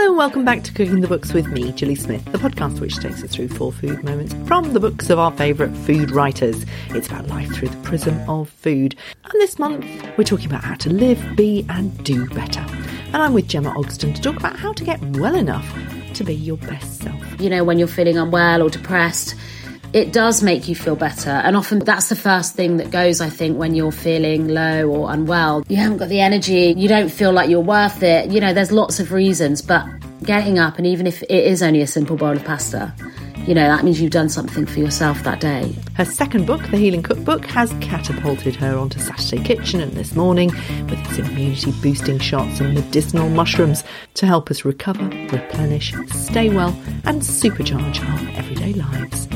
Hello and welcome back to Cooking the Books with me, Gilly Smith, the podcast which takes us through four food moments from the books of our favourite food writers. It's about life through the prism of food. And this month, we're talking about how to live, be, and do better. And I'm with Gemma Ogston to talk about how to get well enough to be your best self. You know, when you're feeling unwell or depressed, it does make you feel better. And often that's the first thing that goes, I think, when you're feeling low or unwell. You haven't got the energy, you don't feel like you're worth it. You know, there's lots of reasons, but getting up, and even if it is only a simple bowl of pasta, you know, that means you've done something for yourself that day. Her second book, The Healing Cookbook, has catapulted her onto Saturday Kitchen and this morning with its immunity boosting shots and medicinal mushrooms to help us recover, replenish, stay well, and supercharge our everyday lives.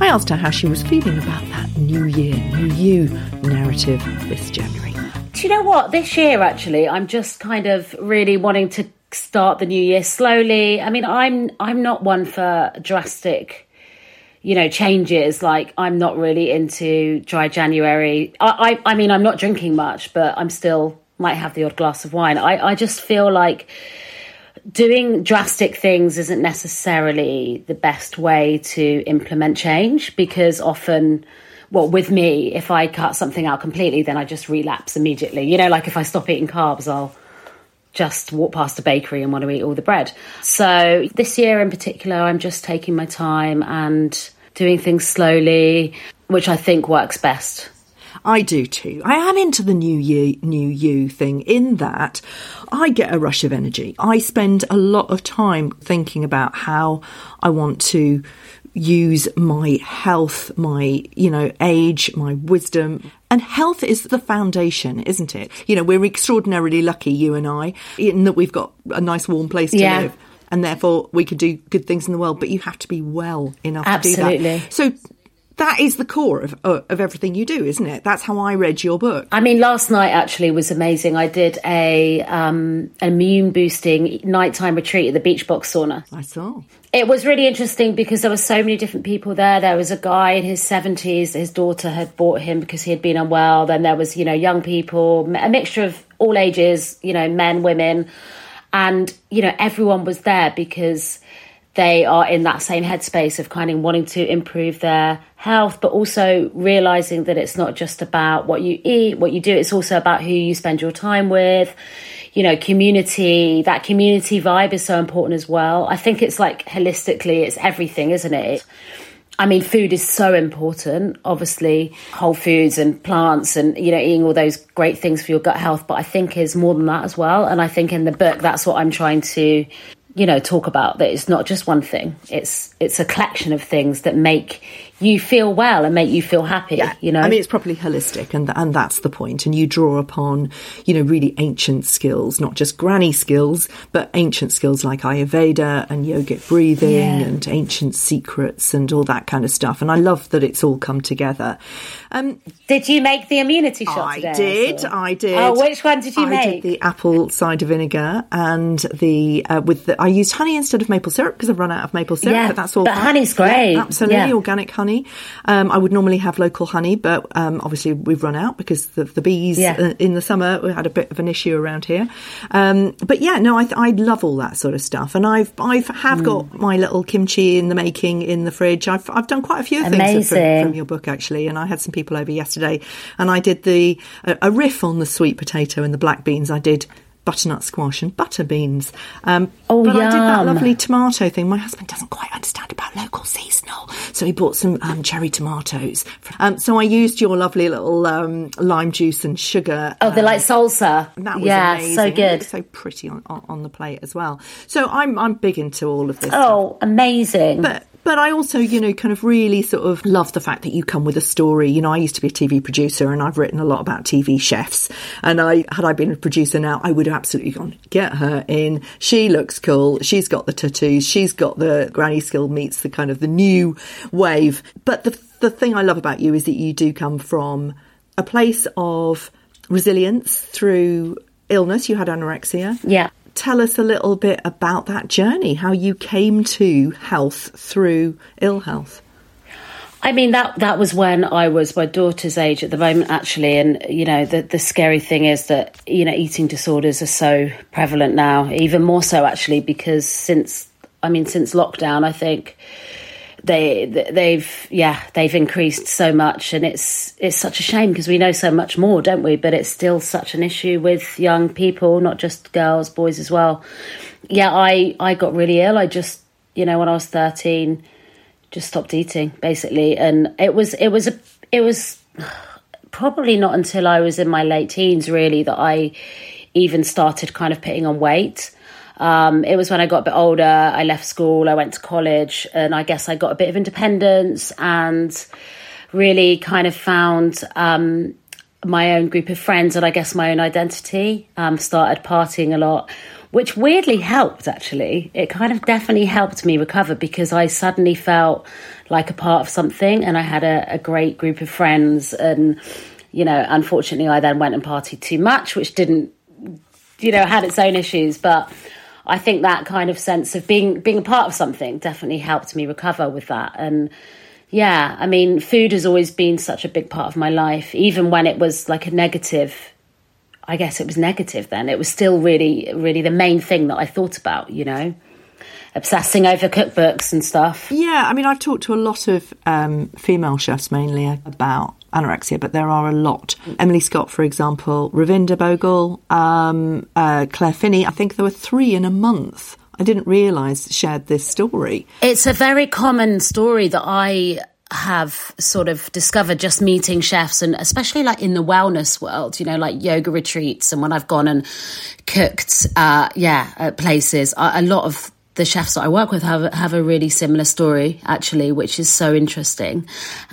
I asked her how she was feeling about that new year, new you narrative this January. Do you know what? This year, actually, I'm just kind of really wanting to start the new year slowly. I mean, I'm I'm not one for drastic, you know, changes. Like I'm not really into dry January. I I, I mean, I'm not drinking much, but I'm still might have the odd glass of wine. I I just feel like doing drastic things isn't necessarily the best way to implement change because often well with me if i cut something out completely then i just relapse immediately. You know like if i stop eating carbs i'll just walk past a bakery and want to eat all the bread. So this year in particular i'm just taking my time and doing things slowly which i think works best I do too. I am into the new year, new you thing in that I get a rush of energy. I spend a lot of time thinking about how I want to use my health, my, you know, age, my wisdom. And health is the foundation, isn't it? You know, we're extraordinarily lucky, you and I, in that we've got a nice warm place to Yeah. live. And therefore we could do good things in the world, but you have to be well enough to do that. Absolutely. that. So that is the core of, of everything you do, isn't it? That's how I read your book. I mean, last night actually was amazing. I did a um, immune boosting nighttime retreat at the Beach Box sauna. I saw. It was really interesting because there were so many different people there. There was a guy in his seventies. His daughter had bought him because he had been unwell. Then there was, you know, young people, a mixture of all ages, you know, men, women, and you know, everyone was there because they are in that same headspace of kind of wanting to improve their health, but also realizing that it's not just about what you eat, what you do. It's also about who you spend your time with. You know, community, that community vibe is so important as well. I think it's like holistically, it's everything, isn't it? I mean, food is so important. Obviously, whole foods and plants, and you know, eating all those great things for your gut health. But I think is more than that as well. And I think in the book, that's what I'm trying to, you know, talk about. That it's not just one thing. It's it's a collection of things that make you feel well and make you feel happy. You know, I mean, it's properly holistic, and and that's the point. And you draw upon, you know, really ancient skills, not just granny skills, but ancient skills like Ayurveda and yogic breathing Yeah. and ancient secrets and all that kind of stuff. And I love that it's all come together. Um, did you make the immunity shot I today? did. I did. Oh, which one did you I make? did the apple cider vinegar and the uh, with the. I used honey instead of maple syrup because I've run out of maple syrup. Yeah, but that's all. but honey's great. Yeah, absolutely, Yeah. organic honey. Um, I would normally have local honey, but um, obviously we've run out because the, the bees Yeah. uh, in the summer we had a bit of an issue around here. Um, but yeah, no, I, I love all that sort of stuff, and I've I've have Hmm. got my little kimchi in the making in the fridge. I've I've done quite a few things from, from your book actually, and I had some people over yesterday, and I did the a, a riff on the sweet potato and the black beans. I did butternut squash and butter beans. Um, Oh, but I did that lovely tomato thing. My husband doesn't quite understand about local seasonal, so he bought some um, cherry tomatoes. Um, so I used your lovely little um, lime juice and sugar. Oh, they're like salsa. That was yeah, amazing. so good. so pretty on, on, the plate as well. So I'm I'm big into all of this. stuff. Oh, amazing. But but I also, you know, kind of really sort of love the fact that you come with a story. You know, I used to be a TV producer and I've written a lot about TV chefs. And I had I been a producer now, I would have absolutely gone, get her in. She looks cool. She's got the tattoos. She's got the granny skill meets the kind of the new wave. But the the thing I love about you is that you do come from a place of resilience through illness. You had anorexia yeah. Tell us a little bit about that journey, how you came to health through ill health. I mean that that was when I was my daughter's age at the moment actually and you know the the scary thing is that you know eating disorders are so prevalent now even more so actually because since I mean since lockdown I think they they've yeah they've increased so much and it's it's such a shame because we know so much more don't we? But it's still such an issue with young people not just girls boys as well. Yeah I I got really ill. I just you know when I was 13 just stopped eating basically. And it was it was a it was probably not until I was in my late teens really that I even started kind of putting on weight um, it was when I got a bit older I left school I went to college and I guess I got a bit of independence and really kind of found um, my own group of friends and I guess my own identity um, started partying a lot which weirdly helped actually. It kind of definitely helped me recover because I suddenly felt like a part of something and I had a, a great group of friends. And, you know, unfortunately, I then went and partied too much, which didn't, you know, had its own issues. But I think that kind of sense of being being a part of something definitely helped me recover with that. And yeah, I mean, food has always been such a big part of my life, even when it was like a negative I guess it was negative then. It was still really, really the main thing that I thought about, you know, obsessing over cookbooks and stuff. Yeah, I mean, I've talked to a lot of um, female chefs mainly about anorexia, but there are a lot. Emily Scott, for example, Ravinder Bhogal, um, uh, Claire Finney. I think there were three in a month. I didn't realise shared this story. It's a very common story that I have sort of discovered just meeting chefs and especially like in the wellness world, you know, like yoga retreats and when I've gone and cooked, uh, yeah, at places, a lot of the chefs that I work with have have a really similar story actually, which is so interesting,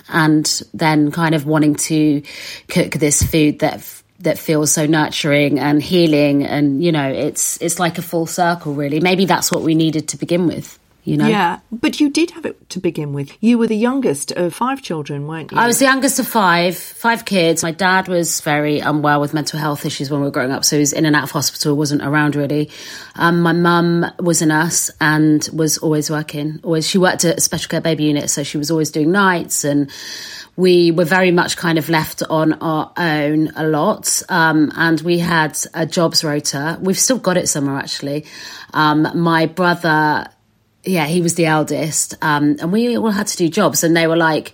and then kind of wanting to cook this food that that feels so nurturing and healing, and you know, it's it's like a full circle really. Maybe that's what we needed to begin with you know? Yeah, but you did have it to begin with. You were the youngest of five children, weren't you? I was the youngest of five, five kids. My dad was very unwell with mental health issues when we were growing up, so he was in and out of hospital, wasn't around really. Um, my mum was a nurse and was always working. Always, she worked at a special care baby unit, so she was always doing nights and we were very much kind of left on our own a lot. Um, and we had a jobs rota. We've still got it somewhere actually. Um, my brother yeah, he was the eldest, um, and we all had to do jobs, and they were like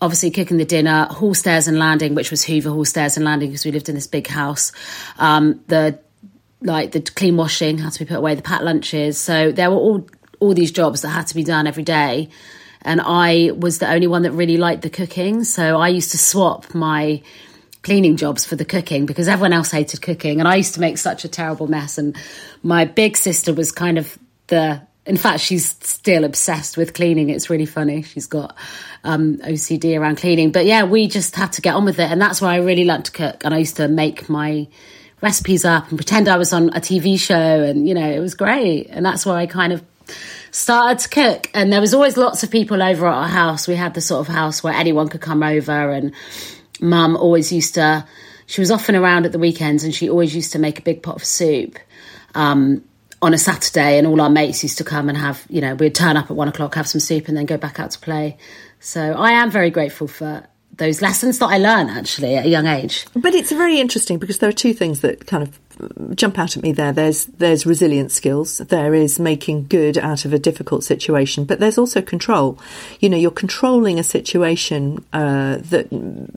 obviously cooking the dinner, hall stairs and landing, which was Hoover Hall stairs and landing because we lived in this big house. Um, the like the clean washing had to be put away, the packed lunches. So there were all all these jobs that had to be done every day, and I was the only one that really liked the cooking. So I used to swap my cleaning jobs for the cooking because everyone else hated cooking and I used to make such a terrible mess and my big sister was kind of the in fact, she's still obsessed with cleaning. It's really funny. She's got um, OCD around cleaning. But yeah, we just had to get on with it. And that's why I really like to cook. And I used to make my recipes up and pretend I was on a TV show. And, you know, it was great. And that's why I kind of started to cook. And there was always lots of people over at our house. We had the sort of house where anyone could come over. And mum always used to, she was often around at the weekends and she always used to make a big pot of soup. Um, on a Saturday, and all our mates used to come and have, you know, we'd turn up at one o'clock, have some soup, and then go back out to play. So I am very grateful for those lessons that I learned actually at a young age. But it's very interesting because there are two things that kind of jump out at me there. There's there's resilient skills. There is making good out of a difficult situation, but there's also control. You know, you're controlling a situation uh, that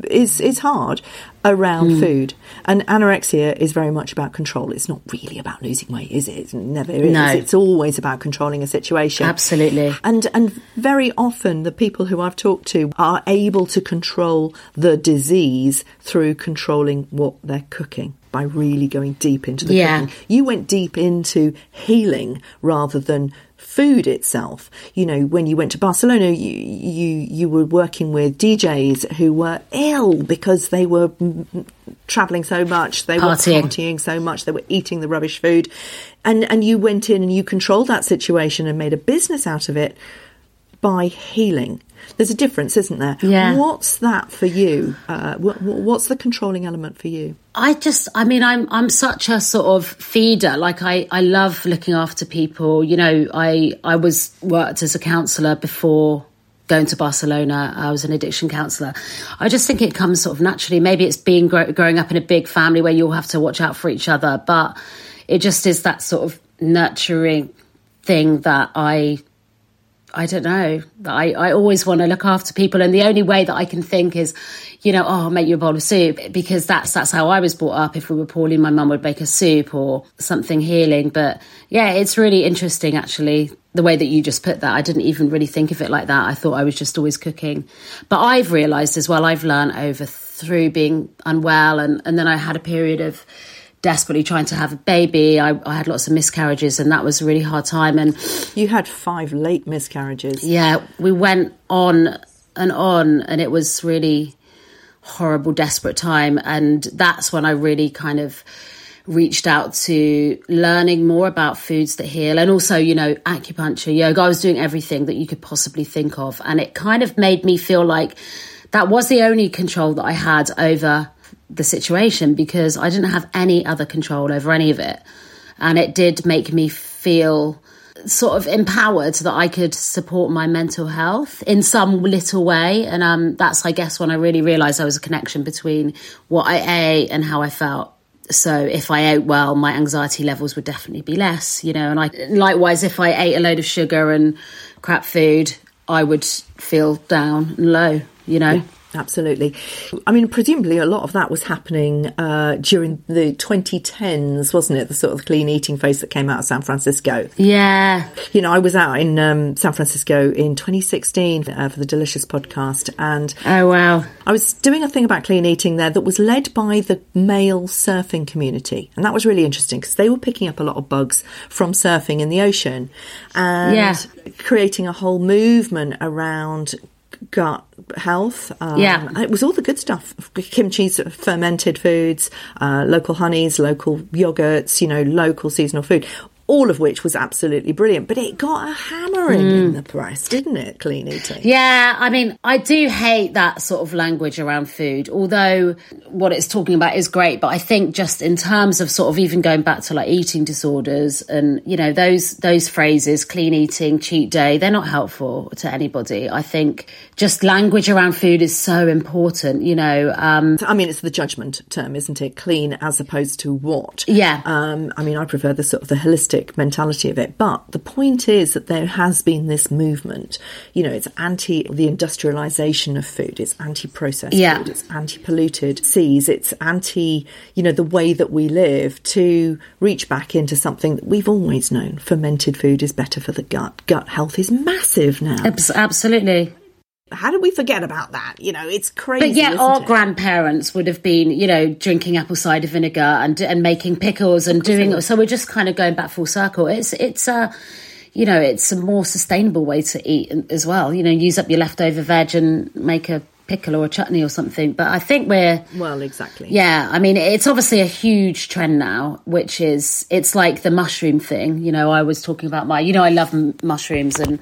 is is hard around mm. food, and anorexia is very much about control. It's not really about losing weight, is it? It never is. No. It's always about controlling a situation. Absolutely. And and very often the people who I've talked to are able to control the disease through controlling what they're cooking by really going deep into the yeah. cooking. You went deep into healing rather than food itself. You know, when you went to Barcelona, you you you were working with DJs who were ill because they were traveling so much, they partying. were partying so much, they were eating the rubbish food, and and you went in and you controlled that situation and made a business out of it by healing. There's a difference, isn't there? Yeah. What's that for you? Uh, what, what's the controlling element for you? I just, I mean, I'm I'm such a sort of feeder. Like I, I love looking after people. You know, I I was worked as a counsellor before going to Barcelona. I was an addiction counselor. I just think it comes sort of naturally. Maybe it's being grow- growing up in a big family where you all have to watch out for each other, but it just is that sort of nurturing thing that I I don't know. I, I always want to look after people, and the only way that I can think is, you know, oh, I'll make you a bowl of soup because that's that's how I was brought up. If we were poorly, my mum would make a soup or something healing. But yeah, it's really interesting actually the way that you just put that. I didn't even really think of it like that. I thought I was just always cooking. But I've realised as well. I've learned over through being unwell, and and then I had a period of desperately trying to have a baby. I, I, had lots of miscarriages, and that was a really hard time. And you had five late miscarriages. Yeah, we went on and on, and it was really horrible, desperate time. And that's when I really kind of reached out to learning more about foods that heal and also you know acupuncture yoga i was doing everything that you could possibly think of and it kind of made me feel like that was the only control that i had over the situation because I didn't have any other control over any of it. And it did make me feel sort of empowered that I could support my mental health in some little way. And um, that's, I guess, when I really realized there was a connection between what I ate and how I felt. So if I ate well, my anxiety levels would definitely be less, you know. And I likewise, if I ate a load of sugar and crap food, I would feel down and low, you know. Absolutely. I mean, presumably a lot of that was happening uh, during the 2010s, wasn't it? The sort of clean eating phase that came out of San Francisco. Yeah. You know, I was out in um, San Francisco in 2016 uh, for the Delicious podcast, and oh wow, I was doing a thing about clean eating there that was led by the male surfing community, and that was really interesting because they were picking up a lot of bugs from surfing in the ocean, and yeah. creating a whole movement around gut health. Um, yeah. It was all the good stuff kimchi, fermented foods, uh, local honeys, local yogurts, you know, local seasonal food all of which was absolutely brilliant. But it got a hammering mm. in the press, didn't it? Clean eating. Yeah, I mean, I do hate that sort of language around food, although what it's talking about is great. But I think just in terms of sort of even going back to like eating disorders and, you know, those, those phrases, clean eating, cheat day, they're not helpful to anybody. I think just language around food is so important, you know. Um, I mean, it's the judgment term, isn't it? Clean as opposed to what? Yeah. Um, I mean, I prefer the sort of the holistic mentality of it. But the point is that there has been this movement. You know, it's anti the industrialization of food, it's anti processed yeah. food, it's anti polluted seas, it's anti, you know, the way that we live to reach back into something that we've always known. Fermented food is better for the gut. Gut health is massive now. Absolutely. How did we forget about that? You know, it's crazy. But yeah, our it? grandparents would have been, you know, drinking apple cider vinegar and and making pickles and doing. So we're just kind of going back full circle. It's it's a, you know, it's a more sustainable way to eat as well. You know, use up your leftover veg and make a pickle or a chutney or something. But I think we're well, exactly. Yeah, I mean, it's obviously a huge trend now, which is it's like the mushroom thing. You know, I was talking about my, you know, I love mushrooms and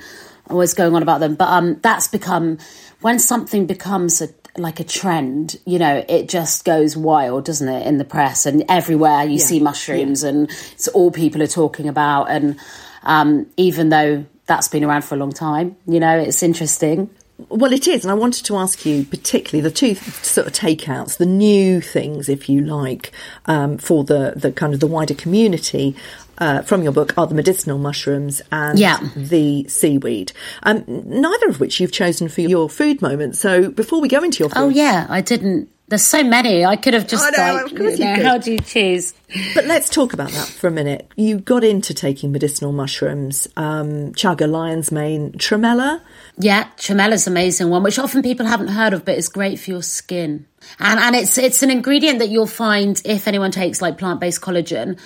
always going on about them. But um, that's become when something becomes a like a trend, you know, it just goes wild, doesn't it, in the press and everywhere you yeah. see mushrooms yeah. and it's all people are talking about. And um, even though that's been around for a long time, you know, it's interesting. Well, it is, and I wanted to ask you particularly the two sort of takeouts, the new things, if you like, um, for the the kind of the wider community uh, from your book are the medicinal mushrooms and yeah. the seaweed. Um, neither of which you've chosen for your food moment. So before we go into your food, oh yeah, I didn't. There's so many. I could have just know, like, you know, how do you choose? But let's talk about that for a minute. You got into taking medicinal mushrooms, um, chaga, lion's mane, tremella. Yeah, tremella's an amazing one, which often people haven't heard of, but it's great for your skin. And and it's it's an ingredient that you'll find if anyone takes like plant based collagen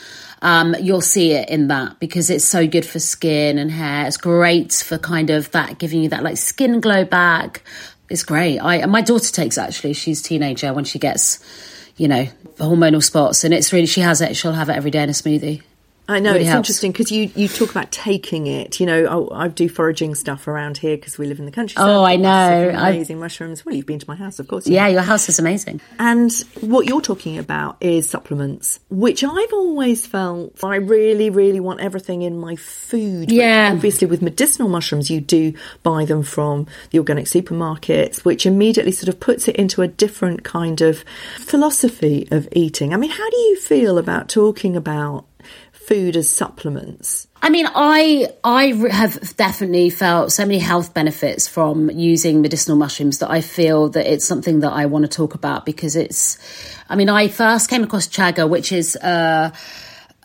um, you'll see it in that because it's so good for skin and hair. It's great for kind of that giving you that like skin glow back. It's great. I my daughter takes actually. She's teenager when she gets, you know, hormonal spots, and it's really she has it. She'll have it every day in a smoothie. I know Really it's helps. interesting because you, you talk about taking it. You know, I, I do foraging stuff around here because we live in the countryside. Oh, I know. Amazing mushrooms. Well, you've been to my house, of course. you Yeah, your house is amazing. And what you're talking about is supplements, which I've always felt I really, really want everything in my food. But Yeah. obviously, with medicinal mushrooms, you do buy them from the organic supermarkets, which immediately sort of puts it into a different kind of philosophy of eating. I mean, how do you feel about talking about food as supplements? I mean, I I have definitely felt so many health benefits from using medicinal mushrooms that I feel that it's something that I want to talk about because it's. I mean, I first came across chaga, which is a,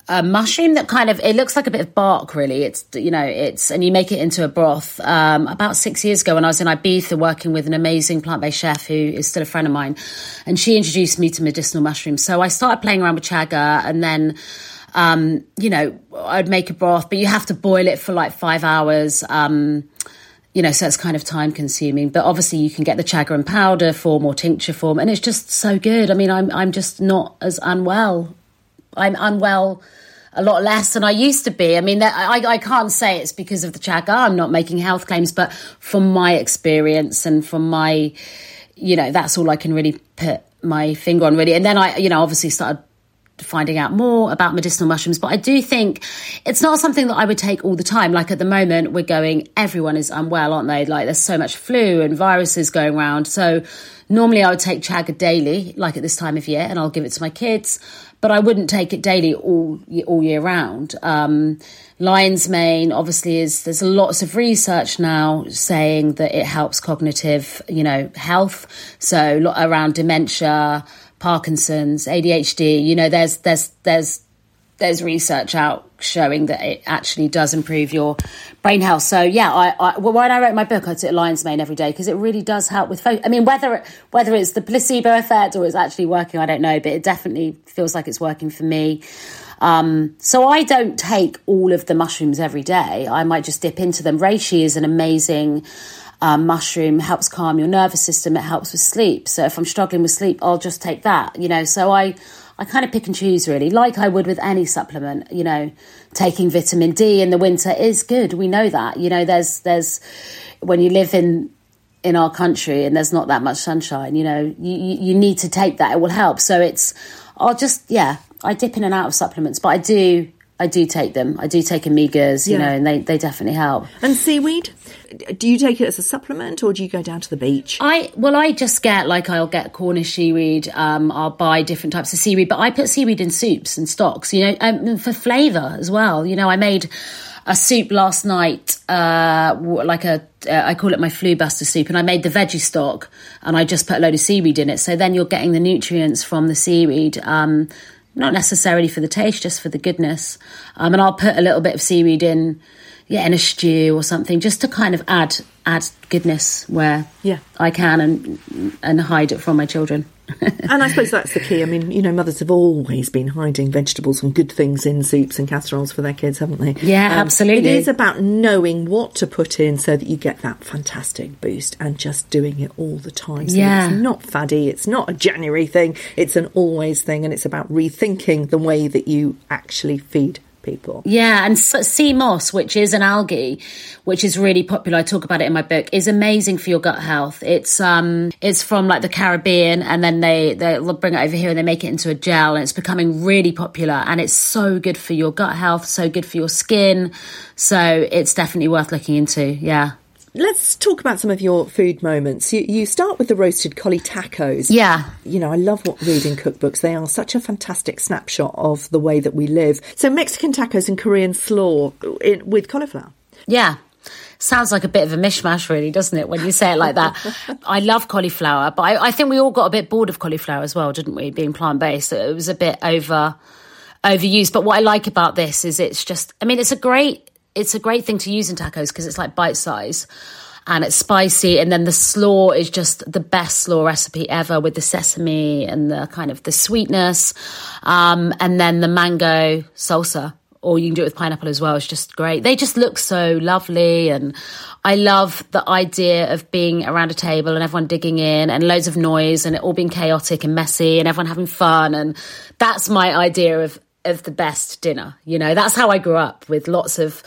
a mushroom that kind of it looks like a bit of bark. Really, it's you know it's and you make it into a broth. Um, about six years ago, when I was in Ibiza working with an amazing plant based chef who is still a friend of mine, and she introduced me to medicinal mushrooms. So I started playing around with chaga, and then um, you know, I'd make a broth, but you have to boil it for like five hours. Um, you know, so it's kind of time consuming. But obviously, you can get the chaga in powder form or tincture form, and it's just so good. I mean, I'm I'm just not as unwell. I'm unwell a lot less than I used to be. I mean, I, I can't say it's because of the chaga. I'm not making health claims, but from my experience and from my, you know, that's all I can really put my finger on, really. And then I, you know, obviously started finding out more about medicinal mushrooms. But I do think it's not something that I would take all the time. Like at the moment, we're going, everyone is unwell, aren't they? Like there's so much flu and viruses going around. So normally I would take chaga daily, like at this time of year, and I'll give it to my kids. But I wouldn't take it daily all all year round. Um, lion's mane obviously is there's lots of research now saying that it helps cognitive, you know, health. So around dementia, Parkinson's, ADHD. You know, there's there's there's there's research out showing that it actually does improve your brain health. So yeah, I, I well, when I wrote my book, I took lion's mane every day because it really does help with. I mean, whether whether it's the placebo effect or it's actually working, I don't know, but it definitely feels like it's working for me. Um, so I don't take all of the mushrooms every day. I might just dip into them. Reishi is an amazing um, mushroom, helps calm your nervous system. It helps with sleep. So if I'm struggling with sleep, I'll just take that. You know, so I I kind of pick and choose really, like I would with any supplement. You know, taking vitamin D in the winter is good. We know that. You know, there's there's when you live in in our country and there's not that much sunshine, you know, you, you, you need to take that. It will help. So it's, I'll just, yeah, I dip in and out of supplements, but I do, I do take them. I do take omegas, you Yeah. know, and they, they definitely help. And seaweed? Do you take it as a supplement or do you go down to the beach? I well, I just get like I'll get Cornish seaweed. Um, I'll buy different types of seaweed, but I put seaweed in soups and stocks. You know, um, for flavour as well. You know, I made a soup last night, uh, like a uh, I call it my flu buster soup, and I made the veggie stock, and I just put a load of seaweed in it. So then you're getting the nutrients from the seaweed. Um, not necessarily for the taste, just for the goodness. Um, and I'll put a little bit of seaweed in, yeah, in a stew or something, just to kind of add add goodness where Yeah. I can and and hide it from my children. And I suppose that's the key. I mean, you know, mothers have always been hiding vegetables and good things in soups and casseroles for their kids, haven't they? Um, Yeah, absolutely. It is about knowing what to put in so that you get that fantastic boost and just doing it all the time. So Yeah. it's not faddy, it's not a January thing, it's an always thing, and it's about rethinking the way that you actually feed people. Yeah, and sea moss, which is an algae, which is really popular. I talk about it in my book. is amazing for your gut health. It's um, it's from like the Caribbean, and then they they bring it over here and they make it into a gel, and it's becoming really popular. And it's so good for your gut health, so good for your skin. So it's definitely worth looking into. Yeah. Let's talk about some of your food moments. You, you start with the roasted cauli tacos. Yeah. You know, I love what reading cookbooks. They are such a fantastic snapshot of the way that we live. So Mexican tacos and Korean slaw in, with cauliflower. Yeah. Sounds like a bit of a mishmash, really, doesn't it, when you say it like that? I love cauliflower, but I, I think we all got a bit bored of cauliflower as well, didn't we? Being plant based, it was a bit over overused. But what I like about this is it's just, I mean, it's a great, it's a great thing to use in tacos because it's like bite size and it's spicy. And then the slaw is just the best slaw recipe ever with the sesame and the kind of the sweetness, um, and then the mango salsa or you can do it with pineapple as well. It's just great. They just look so lovely. And I love the idea of being around a table and everyone digging in and loads of noise and it all being chaotic and messy and everyone having fun. And that's my idea of of the best dinner. You know, that's how I grew up with lots of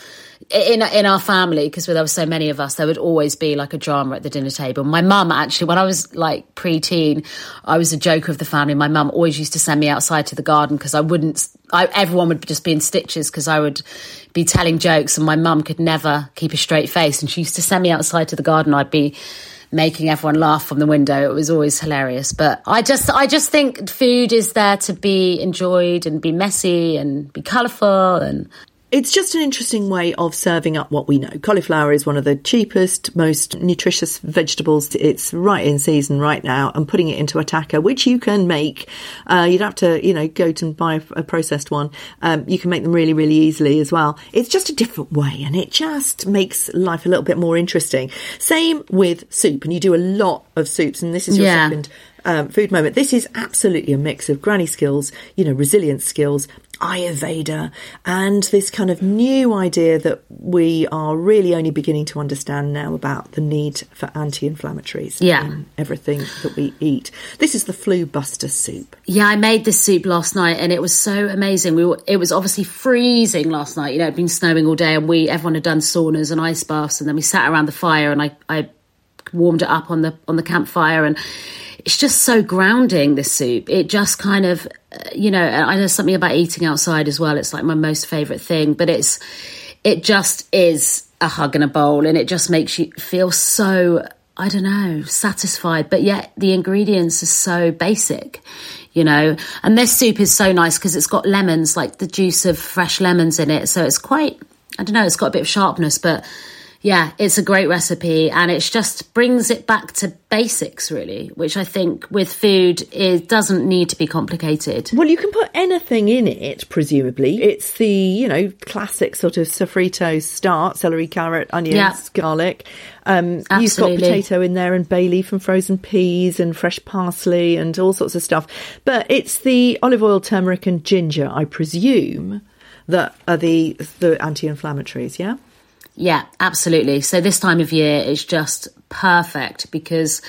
in in our family because there were so many of us. There would always be like a drama at the dinner table. My mum actually, when I was like preteen, I was a joker of the family. My mum always used to send me outside to the garden because I wouldn't. I, everyone would just be in stitches because I would be telling jokes, and my mum could never keep a straight face, and she used to send me outside to the garden. I'd be making everyone laugh from the window. It was always hilarious. But I just, I just think food is there to be enjoyed and be messy and be colourful and it's just an interesting way of serving up what we know. Cauliflower is one of the cheapest, most nutritious vegetables. It's right in season right now, and putting it into a taco, which you can make. Uh, you'd have to, you know, go to buy a processed one. Um, you can make them really, really easily as well. It's just a different way, and it just makes life a little bit more interesting. Same with soup, and you do a lot of soups, and this is your yeah. second um, food moment. This is absolutely a mix of granny skills, you know, resilience skills, Ayurveda, and this kind of new idea that we are really only beginning to understand now about the need for anti-inflammatories yeah. in everything that we eat. This is the flu buster soup. Yeah, I made this soup last night, and it was so amazing. We were, it was obviously freezing last night. You know, it'd been snowing all day, and we everyone had done saunas and ice baths, and then we sat around the fire, and I I warmed it up on the on the campfire and it's just so grounding this soup. It just kind of uh, you know i know something about eating outside as well. It's like my most favorite thing but it's it just is a hug and a bowl and it just makes you feel so i don't know satisfied. But yet the ingredients are so basic you know? And this soup is so nice because it's got lemons like the juice of fresh lemons in it. So it's quite i don't know it's got a bit of sharpness but yeah, it's a great recipe and it just brings it back to basics really, which I think with food it doesn't need to be complicated. Well, you can put anything in it, presumably. It's the, you know, classic sort of sofrito start, celery, carrot, onions, yeah. garlic. Um, you've got potato in there and bay leaf and frozen peas and fresh parsley and all sorts of stuff. But it's the olive oil, turmeric and ginger, I presume, that are the the anti-inflammatories, yeah? Yeah, absolutely. So this time of year is just perfect because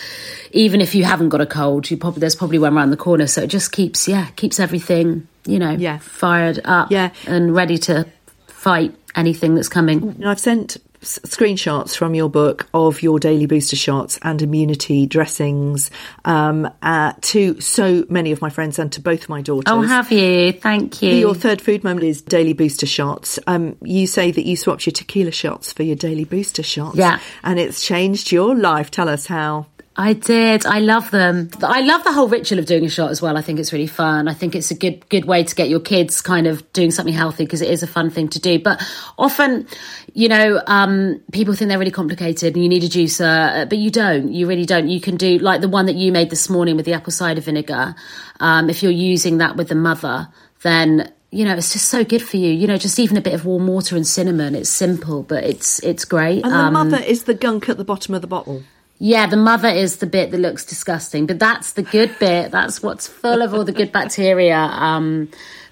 even if you haven't got a cold, you probably there's probably one around the corner. So it just keeps yeah keeps everything you know yeah. fired up yeah. and ready to fight anything that's coming. And I've sent screenshots from your book of your daily booster shots and immunity dressings um, uh, to so many of my friends and to both my daughters. Oh, have you? Thank you. Your third food moment is daily booster shots. Um, you say that you swapped your tequila shots for your daily booster shots. Yeah. And it's changed your life. Tell us how. I did. I love them. I love the whole ritual of doing a shot as well. I think it's really fun. I think it's a good good way to get your kids kind of doing something healthy because it is a fun thing to do. But often, you know, um, people think they're really complicated and you need a juicer, but you don't. You really don't. You can do like the one that you made this morning with the apple cider vinegar. Um, if you're using that with the mother, then you know, it's just so good for you. You know, just even a bit of warm water and cinnamon. It's simple, but it's it's great. And the um, mother is the gunk at the bottom of the bottle. Yeah, the mother is the bit that looks disgusting, but that's the good bit. That's what's full of all the good bacteria. Um,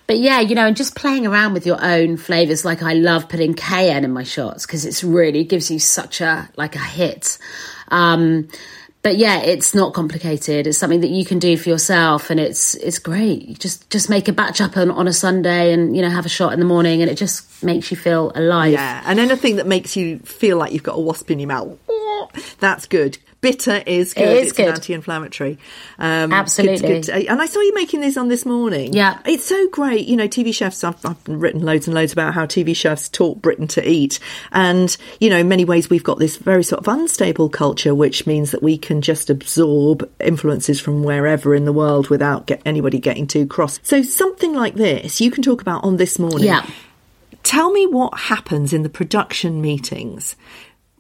but yeah, you know, and just playing around with your own flavors. Like I love putting cayenne in my shots because it's really gives you such a like a hit. Um, but yeah, it's not complicated. It's something that you can do for yourself, and it's it's great. You just just make a batch up on, on a Sunday, and you know have a shot in the morning, and it just makes you feel alive. Yeah, and anything that makes you feel like you've got a wasp in your mouth that's good. Bitter is good. It is it's good. anti-inflammatory. Um, Absolutely. Good, good and I saw you making this on this morning. Yeah. It's so great. You know, TV chefs, I've, I've, written loads and loads about how TV chefs taught Britain to eat. And, you know, in many ways, we've got this very sort of unstable culture, which means that we can just absorb influences from wherever in the world without get anybody getting too cross. So something like this, you can talk about on this morning. Yeah. Tell me what happens in the production meetings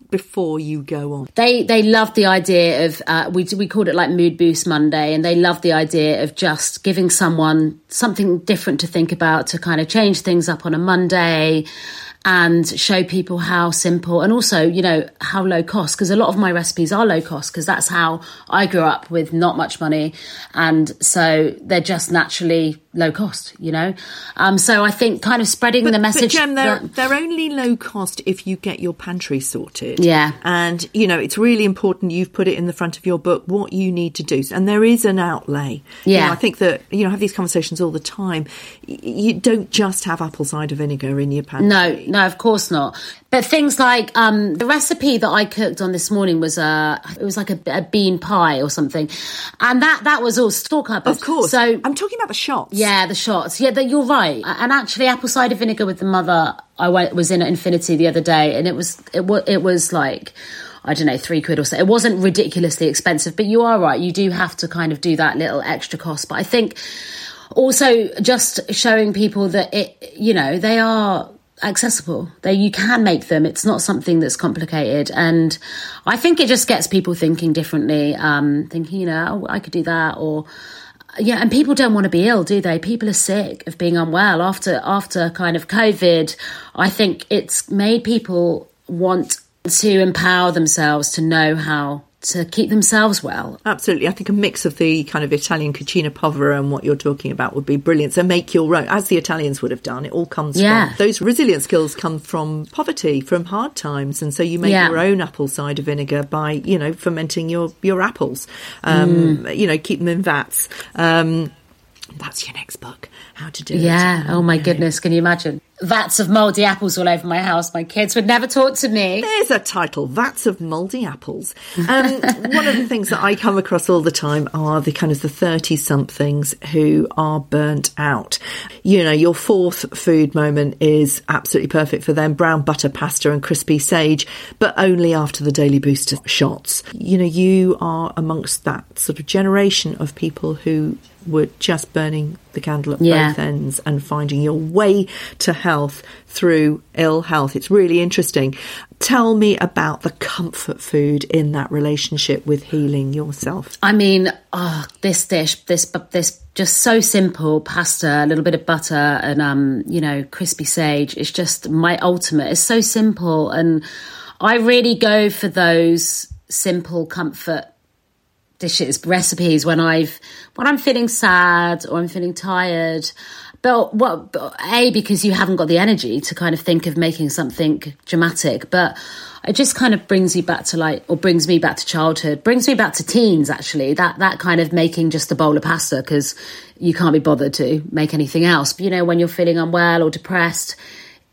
before you go on? They they love the idea of uh, we we called it like mood boost Monday, and they love the idea of just giving someone something different to think about to kind of change things up on a Monday. and show people how simple and also, you know, how low cost. Because a lot of my recipes are low cost because that's how I grew up with not much money. And so they're just naturally low cost, you know? Um, so I think kind of spreading but, the message. But Gem, they're, that, they're only low cost if you get your pantry sorted. Yeah. And, you know, it's really important you've put it in the front of your book what you need to do. And there is an outlay. Yeah. You know, I think that, you know, I have these conversations all the time. You don't just have apple cider vinegar in your pantry. No, no, of course not. But things like um, the recipe that I cooked on this morning was a it was like a, a bean pie or something, and that that was all store cupboard. Of course. So I'm talking about the shots. Yeah, the shots. Yeah, you're right. And actually, apple cider vinegar with the mother, I went, was in at Infinity the other day, and it was it was it was like. I don't know, three quid or so. It wasn't ridiculously expensive, but you are right. You do have to kind of do that little extra cost. But I think also just showing people that it, you know, they are accessible. They you can make them. It's not something that's complicated, and I think it just gets people thinking differently. Um, thinking, you know, oh, I could do that, or yeah, and people don't want to be ill, do they? People are sick of being unwell after after kind of COVID. I think it's made people want to empower themselves to know how to keep themselves well. Absolutely. I think a mix of the kind of Italian cucina povera and what you're talking about would be brilliant. So make your own, as the Italians would have done. It all comes Yeah. from those resilient skills come from poverty, from hard times, and so you make Yeah. your own apple cider vinegar by you know fermenting your your apples. Um, Mm. You know, keep them in vats. Um, that's your next book. How to do it. Yeah. Oh my goodness. Can you imagine? Vats of mouldy apples all over my house. My kids would never talk to me. There's a title, Vats of Mouldy Apples. Um, one of the things that I come across all the time are the kind of the 30 somethings who are burnt out. You know, your fourth food moment is absolutely perfect for them brown butter pasta and crispy sage, but only after the daily booster shots. You know, you are amongst that sort of generation of people who were just burning the candle at Yeah. both ends and finding your way to health through ill health. It's really interesting. Tell me about the comfort food in that relationship with healing yourself. I mean, oh, this dish, this this just so simple pasta, a little bit of butter, and um, you know, crispy sage. It's just my ultimate. It's so simple, and I really go for those simple comfort dishes, recipes when I've when I'm feeling sad or I'm feeling tired. But what a because you haven't got the energy to kind of think of making something dramatic, but it just kind of brings you back to like or brings me back to childhood, brings me back to teens actually. That that kind of making just a bowl of pasta because you can't be bothered to make anything else. But, you know, when you're feeling unwell or depressed,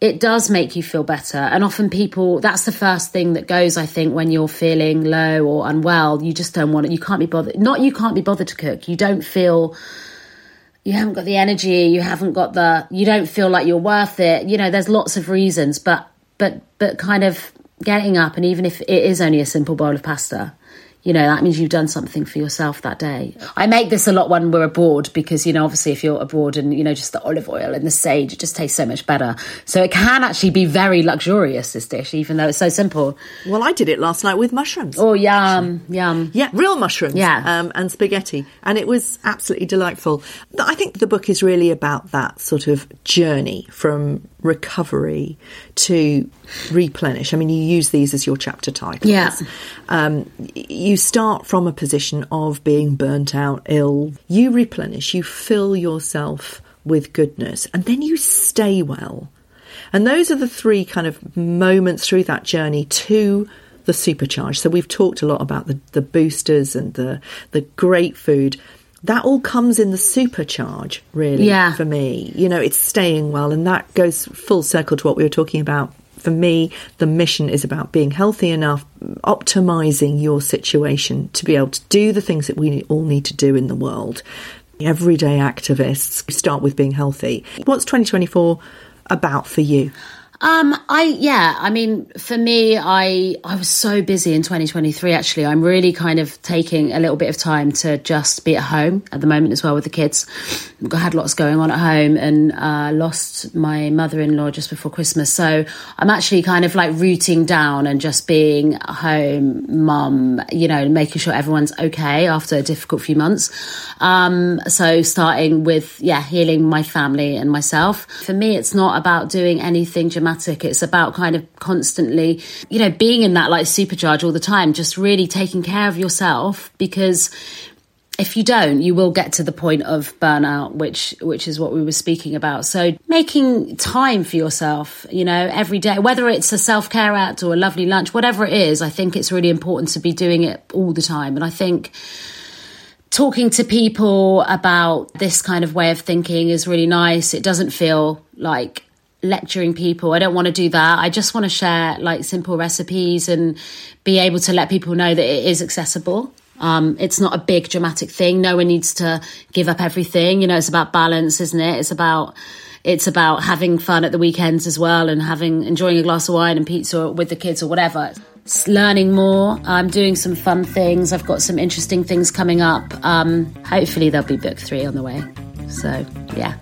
it does make you feel better. And often people, that's the first thing that goes, I think, when you're feeling low or unwell. You just don't want it. You can't be bothered. Not you can't be bothered to cook. You don't feel, you haven't got the energy. You haven't got the, you don't feel like you're worth it. You know, there's lots of reasons, but, but, but kind of getting up and even if it is only a simple bowl of pasta, you know, that means you've done something for yourself that day. I make this a lot when we're abroad because, you know, obviously if you're abroad and, you know, just the olive oil and the sage, it just tastes so much better. So it can actually be very luxurious, this dish, even though it's so simple. Well, I did it last night with mushrooms. Oh, yum, yum. Yeah, real mushrooms. Yeah. Um, and spaghetti. And it was absolutely delightful. I think the book is really about that sort of journey from recovery to replenish. I mean, you use these as your chapter titles. Yeah. Um, you start from a position of being burnt out, ill. You replenish, you fill yourself with goodness, and then you stay well. And those are the three kind of moments through that journey to the supercharge. So we've talked a lot about the, the boosters and the the great food. That all comes in the supercharge, really, Yeah. for me. You know, it's staying well, and that goes full circle to what we were talking about. For me, the mission is about being healthy enough, optimizing your situation to be able to do the things that we all need to do in the world. Everyday activists start with being healthy. What's 2024 about for you? Um, I yeah, I mean, for me, I I was so busy in 2023. Actually, I'm really kind of taking a little bit of time to just be at home at the moment as well with the kids. I had lots going on at home and uh, lost my mother-in-law just before Christmas, so I'm actually kind of like rooting down and just being home mum. You know, making sure everyone's okay after a difficult few months. Um, so starting with yeah, healing my family and myself. For me, it's not about doing anything dramatic It's about kind of constantly, you know, being in that like supercharge all the time, just really taking care of yourself because if you don't, you will get to the point of burnout, which which is what we were speaking about. So making time for yourself, you know, every day, whether it's a self care act or a lovely lunch, whatever it is, I think it's really important to be doing it all the time. And I think talking to people about this kind of way of thinking is really nice. It doesn't feel like lecturing people. I don't want to do that. I just want to share like simple recipes and be able to let people know that it is accessible um, it's not a big dramatic thing. No one needs to give up everything. You know, it's about balance, isn't it? It's about it's about having fun at the weekends as well and having enjoying a glass of wine and pizza with the kids or whatever. It's learning more. I'm doing some fun things. I've got some interesting things coming up. Um, hopefully, there'll be book three on the way. So, yeah.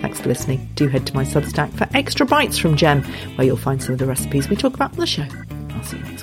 Thanks for listening. Do head to my Substack for extra bites from Gem, where you'll find some of the recipes we talk about on the show. I'll see you.